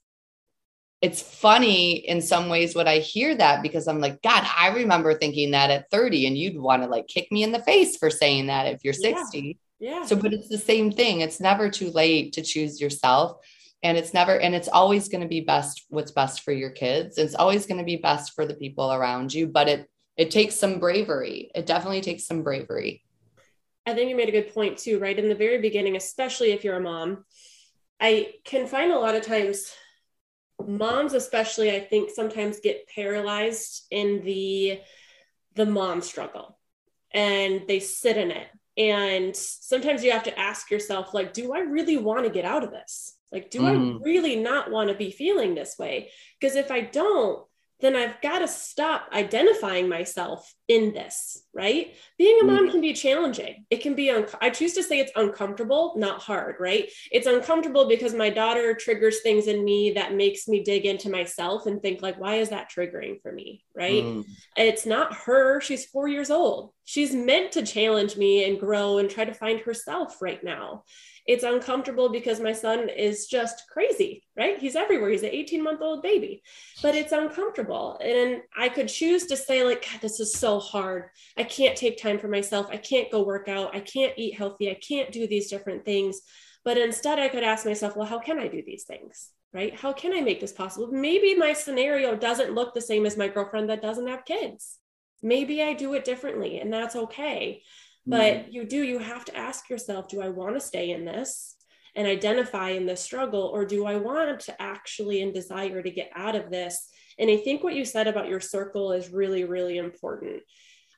it's funny in some ways when I hear that because I'm like, God, I remember thinking that at 30 and you'd want to like kick me in the face for saying that if you're 60. Yeah. yeah. So, but it's the same thing. It's never too late to choose yourself. And it's never, and it's always going to be best what's best for your kids. It's always going to be best for the people around you, but it, it takes some bravery. It definitely takes some bravery. I think you made a good point too, right? In the very beginning, especially if you're a mom, I can find a lot of times moms especially i think sometimes get paralyzed in the the mom struggle and they sit in it. And sometimes you have to ask yourself like do i really want to get out of this? Like do mm. i really not want to be feeling this way? Because if i don't then I've got to stop identifying myself in this, right? Being a mom mm. can be challenging. It can be, un- I choose to say it's uncomfortable, not hard, right? It's uncomfortable because my daughter triggers things in me that makes me dig into myself and think, like, why is that triggering for me, right? Mm. It's not her. She's four years old. She's meant to challenge me and grow and try to find herself right now it's uncomfortable because my son is just crazy, right? He's everywhere. He's an 18 month old baby, but it's uncomfortable. And I could choose to say, like, God, this is so hard. I can't take time for myself. I can't go work out. I can't eat healthy. I can't do these different things. But instead, I could ask myself, well, how can I do these things? Right? How can I make this possible? Maybe my scenario doesn't look the same as my girlfriend that doesn't have kids. Maybe I do it differently, and that's okay. But mm-hmm. you do, you have to ask yourself do I want to stay in this and identify in this struggle, or do I want to actually and desire to get out of this? And I think what you said about your circle is really, really important.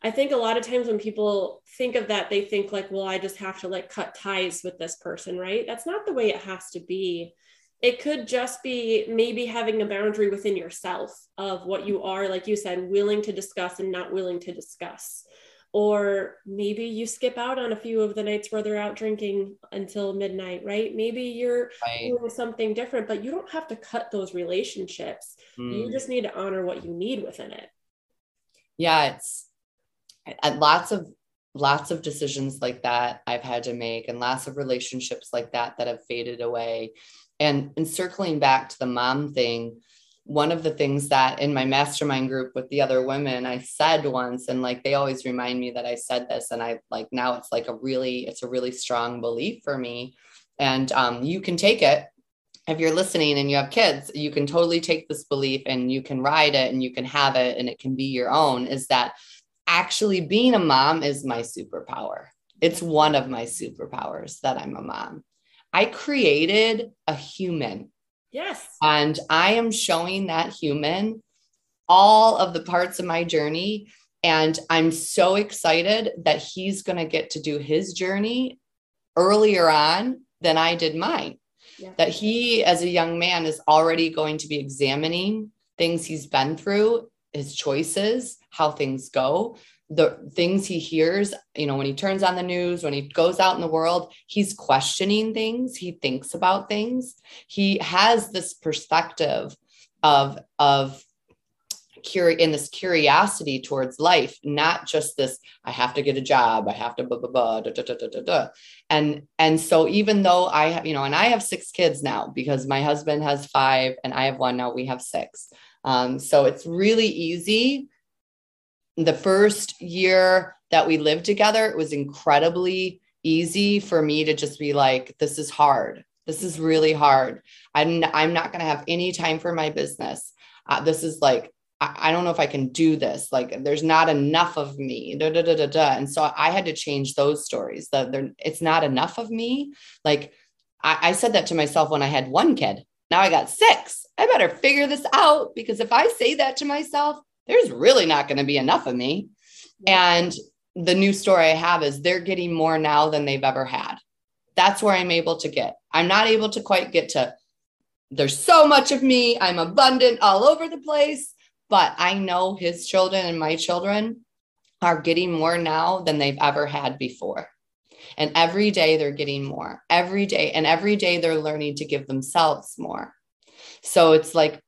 I think a lot of times when people think of that, they think like, well, I just have to like cut ties with this person, right? That's not the way it has to be. It could just be maybe having a boundary within yourself of what you are, like you said, willing to discuss and not willing to discuss or maybe you skip out on a few of the nights where they're out drinking until midnight right maybe you're right. doing something different but you don't have to cut those relationships mm. you just need to honor what you need within it yeah it's lots of lots of decisions like that i've had to make and lots of relationships like that that have faded away and and circling back to the mom thing one of the things that in my mastermind group with the other women I said once and like they always remind me that I said this and I like now it's like a really it's a really strong belief for me. And um, you can take it. If you're listening and you have kids you can totally take this belief and you can ride it and you can have it and it can be your own is that actually being a mom is my superpower. It's one of my superpowers that I'm a mom. I created a human Yes. And I am showing that human all of the parts of my journey. And I'm so excited that he's going to get to do his journey earlier on than I did mine. Yeah. That he, as a young man, is already going to be examining things he's been through, his choices, how things go the things he hears, you know, when he turns on the news, when he goes out in the world, he's questioning things, he thinks about things. He has this perspective of of curi- in this curiosity towards life, not just this, I have to get a job, I have to blah, blah, blah, da, da, da, da, da, da. And, and so even though I have, you know, and I have six kids now because my husband has five and I have one now, we have six. Um, so it's really easy. The first year that we lived together, it was incredibly easy for me to just be like, this is hard. This is really hard. I'm, I'm not going to have any time for my business. Uh, this is like, I, don't know if I can do this. Like, there's not enough of me. Da, da, da, da, da. And so I had to change those stories. That it's not enough of me. Like, I, I said that to myself when I had one kid. Now I got six. I better figure this out because if I say that to myself, there's really not going to be enough of me. And the new story I have is they're getting more now than they've ever had. That's where I'm able to get. I'm not able to quite get to, there's so much of me. I'm abundant all over the place. But I know his children and my children are getting more now than they've ever had before. And every day they're getting more, every day. And every day they're learning to give themselves more. So it's like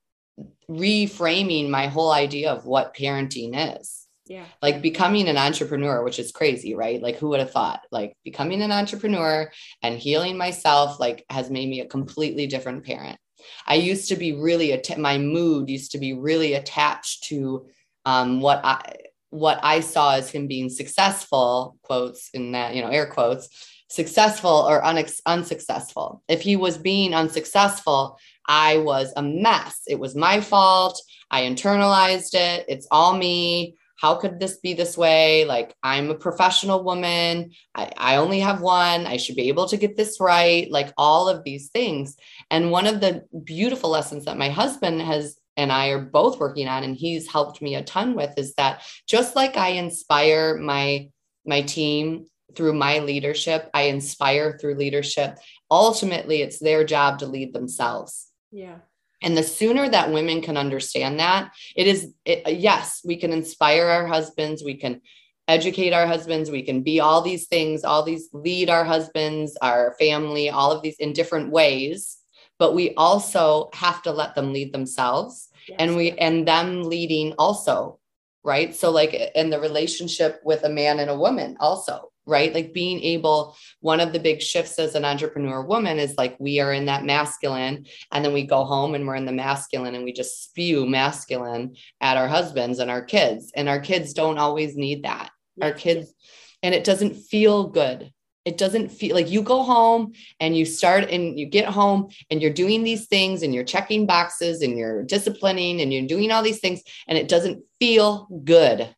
reframing my whole idea of what parenting is. Yeah. Like becoming an entrepreneur which is crazy right? Like who would have thought? Like becoming an entrepreneur and healing myself like has made me a completely different parent. I used to be really att- my mood used to be really attached to um, what i what i saw as him being successful quotes in that you know air quotes successful or un- unsuccessful. If he was being unsuccessful i was a mess it was my fault I internalized it. It's all me how could this be this way? Like, I'm a professional woman. I, I only have one. I should be able to get this right. Like, all of these things. And one of the beautiful lessons that my husband has and I are both working on, and he's helped me a ton with, is that just like I inspire my my team through my leadership, I inspire through leadership. Ultimately, it's their job to lead themselves. Yeah. And the sooner that women can understand that, it is, it, yes, we can inspire our husbands, we can educate our husbands, we can be all these things, all these lead our husbands, our family, all of these in different ways. But we also have to let them lead themselves yes. and we, and them leading also, right? So, like in the relationship with a man and a woman, also, right? Like being able, one of the big shifts as an entrepreneur woman is like we are in that masculine, and then we go home and we're in the masculine and we just spew masculine at our husbands and our kids. And our kids don't always need that. Our kids, and it doesn't feel good. It doesn't feel like you go home and you start and you get home and you're doing these things and you're checking boxes and you're disciplining and you're doing all these things and it doesn't feel good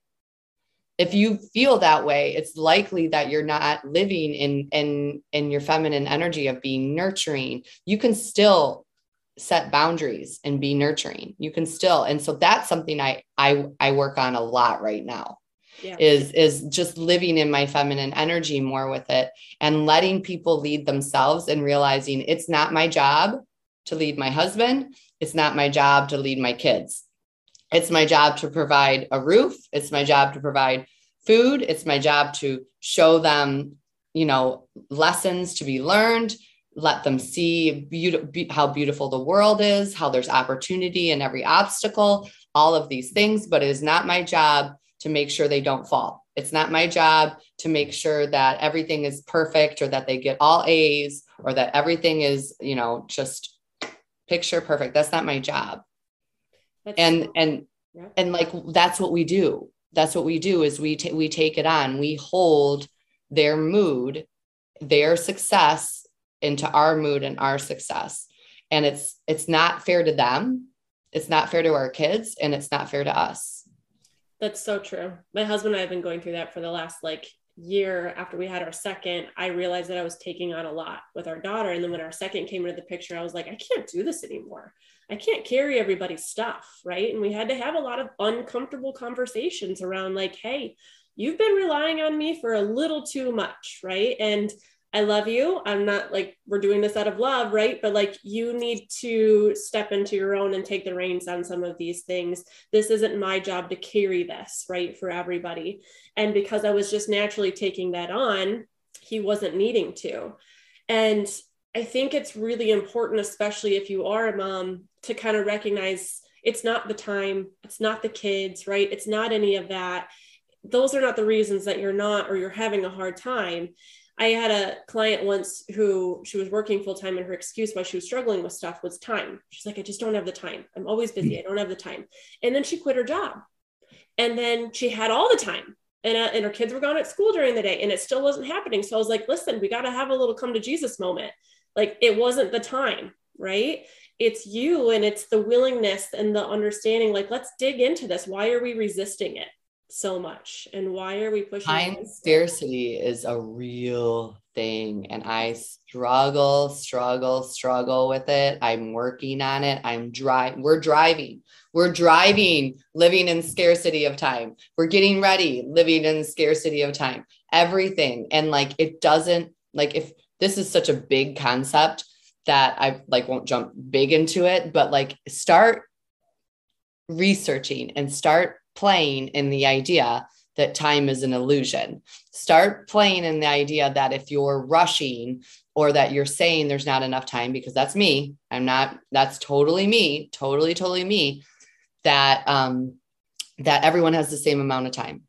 if you feel that way it's likely that you're not living in in in your feminine energy of being nurturing. You can still set boundaries and be nurturing. You can still and so that's something i i i work on a lot right now yeah. is is just living in my feminine energy more with it and letting people lead themselves and realizing it's not my job to lead my husband. It's not my job to lead my kids it's my job to provide a roof. It's my job to provide food. It's my job to show them, you know, lessons to be learned, let them see be- how beautiful the world is, how there's opportunity in every obstacle, all of these things. But it is not my job to make sure they don't fall. It's not my job to make sure that everything is perfect or that they get all A's or that everything is, you know, just picture perfect. That's not my job. That's and cool. and yeah. and like that's what we do. That's what we do is we t- we take it on. We hold their mood their success into our mood and our success. And it's it's not fair to them. It's not fair to our kids and it's not fair to us. That's so true. My husband and i have been going through that for the last like year after we had our second. I realized that i was taking on a lot with our daughter. And then when our second came into the picture i was like i can't do this anymore I can't carry everybody's stuff, right? And we had to have a lot of uncomfortable conversations around like, hey, you've been relying on me for a little too much, right? And I love you. I'm not like we're doing this out of love, right? But like you need to step into your own and take the reins on some of these things. This isn't my job to carry this, right? For everybody. And because I was just naturally taking that on, he wasn't needing to. And I think it's really important, especially if you are a mom, to kind of recognize it's not the time, it's not the kids, right? It's not any of that. Those are not the reasons that you're not or you're having a hard time. I had a client once who she was working full time, and her excuse why she was struggling with stuff was time. She's like, I just don't have the time. I'm always busy. I don't have the time. And then she quit her job. And then she had all the time. And, uh, and her kids were gone at school during the day, and it still wasn't happening. So I was like, listen, we got to have a little come to Jesus moment. Like, it wasn't the time, right? It's you, and it's the willingness and the understanding. Like, let's dig into this. Why are we resisting it? so much and why are we pushing time scarcity is a real thing and i struggle struggle struggle with it i'm working on it i'm driving we're driving we're driving living in scarcity of time we're getting ready living in scarcity of time everything and like it doesn't like if this is such a big concept that i like won't jump big into it but like start researching and start playing in the idea that time is an illusion. Start playing in the idea that if you're rushing or that you're saying there's not enough time, because that's me, I'm not, that's totally me, totally, totally me, that, um, that everyone has the same amount of time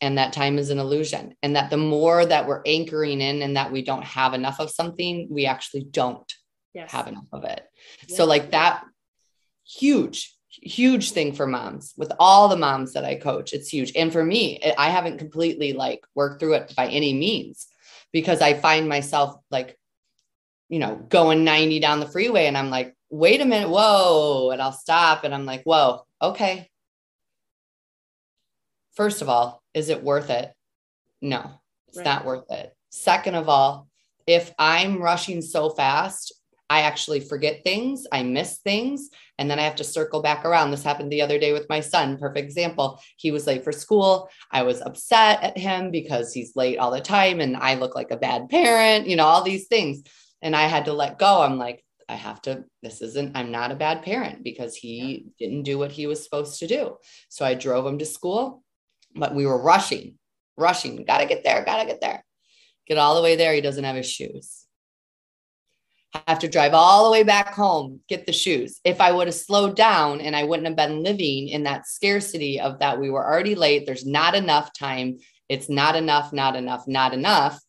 and that time is an illusion. And that the more that we're anchoring in and that we don't have enough of something, we actually don't yes. have enough of it. Yes. So, like that, huge, huge thing for moms with all the moms that I coach. It's huge. And for me, I haven't completely like worked through it by any means because I find myself like, you know, going 90 down the freeway and I'm like, wait a minute, whoa. And I'll stop and I'm like, whoa, okay. First of all, is it worth it? No, it's right. not worth it. Second of all, if I'm rushing so fast, I actually forget things, I miss things, and then I have to circle back around. This happened the other day with my son. Perfect example. He was late for school. I was upset at him because he's late all the time and I look like a bad parent, you know, all these things. And I had to let go. I'm like, I have to, this isn't, I'm not a bad parent because he didn't do what he was supposed to do. So I drove him to school, but we were rushing, rushing, gotta get there, gotta get there. Get all the way there. He doesn't have his shoes have to drive all the way back home, get the shoes. If I would have slowed down and I wouldn't have been living in that scarcity of that we were already late, there's not enough time, it's not enough, not enough, not enough.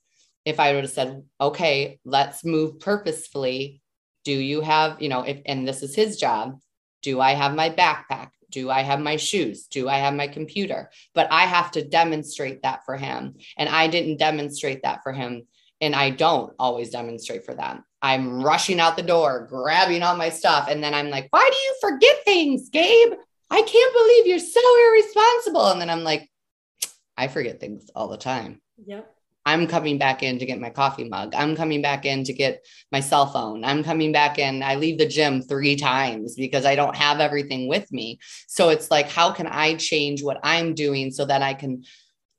If I would have said, okay, let's move purposefully. Do you have, you know, if, and this is his job, do I have my backpack? Do I have my shoes? Do I have my computer? But I have to demonstrate that for him. And I didn't demonstrate that for him. And I don't always demonstrate for them. I'm rushing out the door, grabbing all my stuff. And then I'm like, why do you forget things, Gabe? I can't believe you're so irresponsible. And then I'm like, I forget things all the time. Yep. I'm coming back in to get my coffee mug. I'm coming back in to get my cell phone. I'm coming back in. I leave the gym three times because I don't have everything with me. So it's like, how can I change what I'm doing so that I can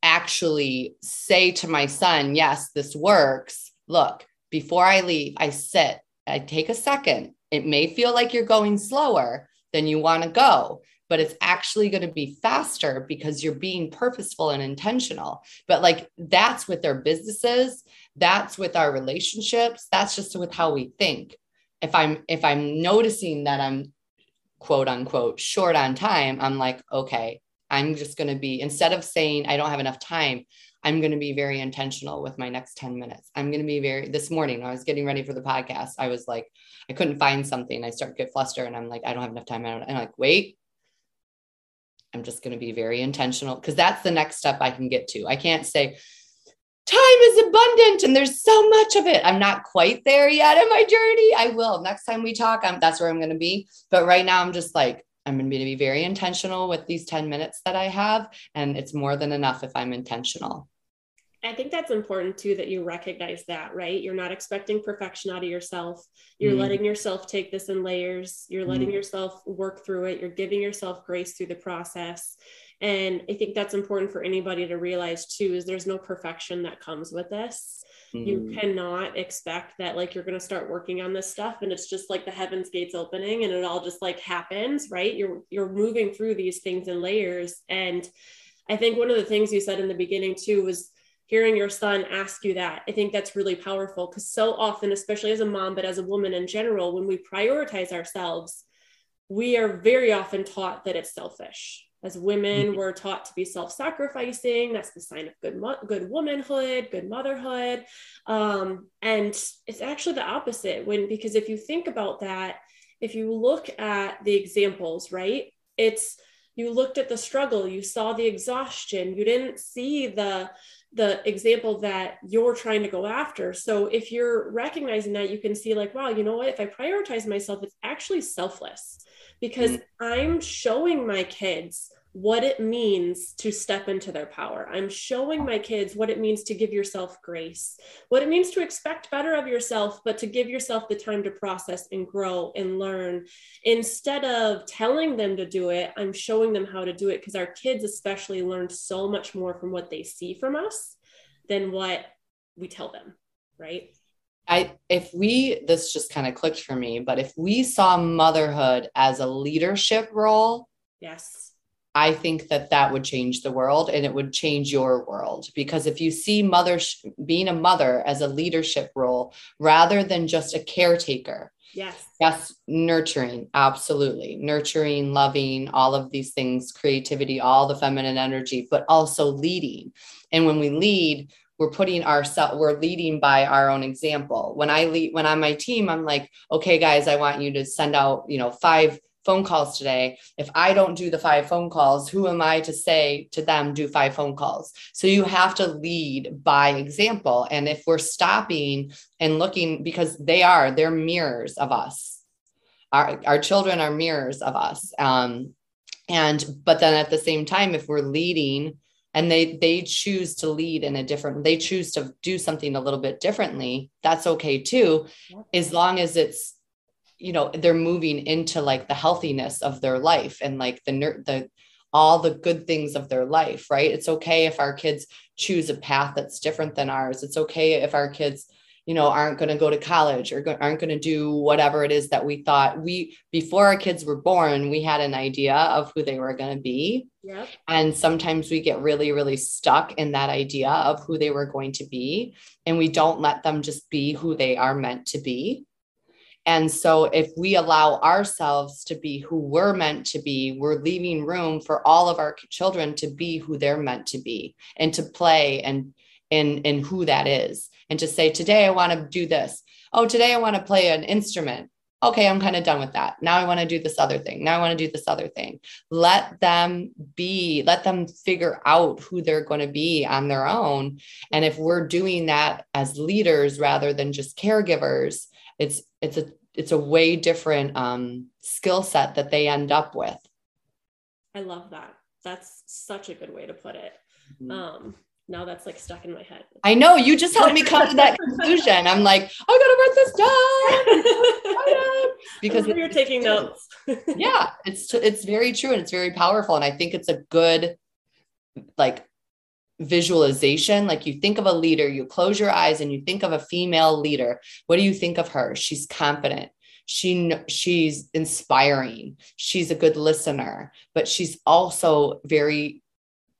actually say to my son, yes, this works. Look, before I leave, I sit, I take a second. It may feel like you're going slower than you want to go, but it's actually going to be faster because you're being purposeful and intentional. But like that's with our businesses, that's with our relationships, that's just with how we think. If I'm if I'm noticing that I'm quote unquote short on time, I'm like, okay, I'm just going to be instead of saying I don't have enough time, I'm going to be very intentional with my next 10 minutes. I'm going to be very, this morning, I was getting ready for the podcast. I was like, I couldn't find something. I start get flustered and I'm like, I don't have enough time. I don't, I'm like, wait, I'm just going to be very intentional because that's the next step I can get to. I can't say, time is abundant and there's so much of it. I'm not quite there yet in my journey. I will. Next time we talk, I'm, that's where I'm going to be. But right now, I'm just like, I'm going to be very intentional with these 10 minutes that I have. And it's more than enough if I'm intentional. I think that's important too that you recognize that, right? You're not expecting perfection out of yourself. You're mm letting yourself take this in layers. You're letting mm yourself work through it. You're giving yourself grace through the process. And I think that's important for anybody to realize too is there's no perfection that comes with this. mm You cannot expect that like you're going to start working on this stuff and it's just like the heavens gates opening and it all just like happens, right? You're you're moving through these things in layers and I think one of the things you said in the beginning too was hearing your son ask you that i think that's really powerful. Because so often especially as a mom but as a woman in general when we prioritize ourselves we are very often taught that it's selfish. As women mm-hmm. we're taught to be self-sacrificing. That's the sign of good mo- good womanhood good motherhood. Um, and it's actually the opposite when because if you think about that if you look at the examples right it's you looked at the struggle you saw the exhaustion you didn't see the the example that you're trying to go after so if you're recognizing that you can see like wow you know what if i prioritize myself it's actually selfless because mm-hmm. I'm showing my kids what it means to step into their power. I'm showing my kids what it means to give yourself grace, what it means to expect better of yourself, but to give yourself the time to process and grow and learn. Instead of telling them to do it, I'm showing them how to do it because our kids, especially, learn so much more from what they see from us than what we tell them, right? I if we this just kind of clicked for me, but if we saw motherhood as a leadership role, yes. I think that that would change the world and it would change your world because if you see mother being a mother as a leadership role rather than just a caretaker. Yes. Yes, nurturing, absolutely. Nurturing, loving, all of these things, creativity, all the feminine energy, but also leading. And when we lead, we're putting ourselves we're leading by our own example when i lead when I'm on my team i'm like okay guys i want you to send out you know five phone calls today. If i don't do the five phone calls who am i to say to them do five phone calls? So you have to lead by example. And if we're stopping and looking because they are they're mirrors of us. Our, our children are mirrors of us. Um, and but then at the same time if we're leading and they they choose to lead in a different they choose to do something a little bit differently that's okay too. As long as it's you know they're moving into like the healthiness of their life and like the ner- the all the good things of their life right? It's okay if our kids choose a path that's different than ours. It's okay if our kids you know aren't going to go to college or go, aren't going to do whatever it is that we thought. We before our kids were born we had an idea of who they were going to be. Yep. and sometimes we get really really stuck in that idea of who they were going to be and we don't let them just be who they are meant to be and so, if we allow ourselves to be who we're meant to be, we're leaving room for all of our children to be who they're meant to be and to play and in in who that is and to say today i want to do this. Oh today i want to play an instrument. Okay i'm kind of done with that. Now i want to do this other thing. Now i want to do this other thing. Let them be let them figure out who they're going to be on their own. And if we're doing that as leaders rather than just caregivers it's it's a it's a way different um, skill set that they end up with i love that that's such a good way to put it mm-hmm. um, now that's like stuck in my head. I know you just helped me come to that conclusion. I'm like, I gotta write this down because you're taking notes. yeah, it's it's very true and it's very powerful, and I think it's a good like visualization. Like you think of a leader, you close your eyes and you think of a female leader. What do you think of her? She's confident she she's inspiring she's a good listener but she's also very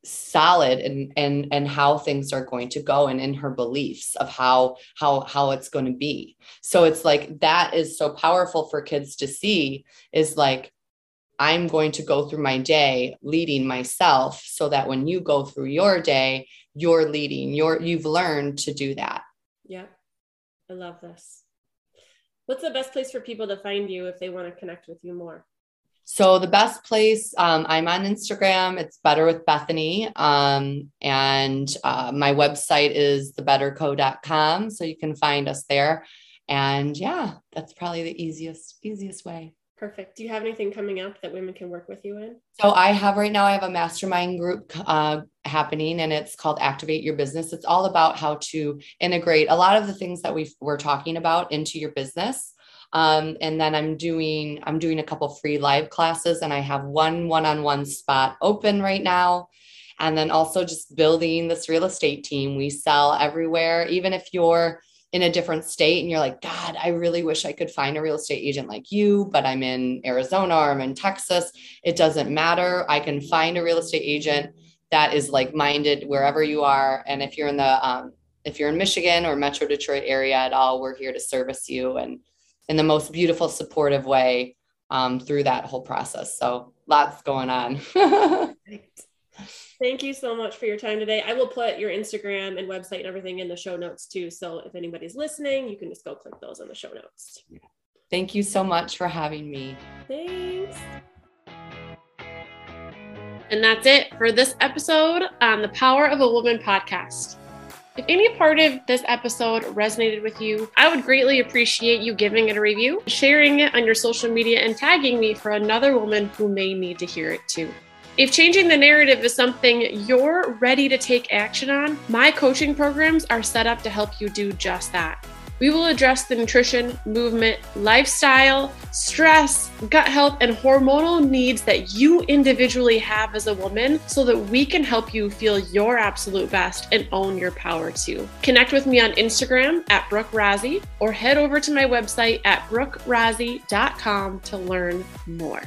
solid and and and how things are going to go and in her beliefs of how how how it's going to be so it's like that is so powerful for kids to see is like i'm going to go through my day leading myself so that when you go through your day you're leading you're you've learned to do that yeah i love this what's the best place for people to find you if they want to connect with you more so the best place, um, I'm on Instagram. It's Better with Bethany, um, and uh, my website is thebetterco.com, so you can find us there. And yeah, that's probably the easiest easiest way. Perfect. Do you have anything coming up that women can work with you in? So I have right now. I have a mastermind group uh, happening, and it's called Activate Your Business. It's all about how to integrate a lot of the things that we we're talking about into your business. Um, and then I'm doing I'm doing a couple free live classes, and I have one one-on-one spot open right now. And then also just building this real estate team. We sell everywhere, even if you're in a different state and you're like, God, I really wish I could find a real estate agent like you, but I'm in Arizona or I'm in Texas. It doesn't matter. I can find a real estate agent that is like minded wherever you are. And if you're in the, um, if you're in Michigan or Metro Detroit area at all, we're here to service you and in the most beautiful, supportive way. um, through that whole process. So lots going on. Thank you so much for your time today. I will put your Instagram and website and everything in the show notes too. So if anybody's listening, you can just go click those in the show notes. Thank you so much for having me. Thanks. And that's it for this episode on the Power of a Woman podcast. If any part of this episode resonated with you, I would greatly appreciate you giving it a review, sharing it on your social media, and tagging me for another woman who may need to hear it too. If changing the narrative is something you're ready to take action on, my coaching programs are set up to help you do just that. We will address the nutrition, movement, lifestyle, stress, gut health, and hormonal needs that you individually have as a woman so that we can help you feel your absolute best and own your power too. Connect with me on Instagram at Brooke Rozzie or head over to my website at brookerozzie.com to learn more.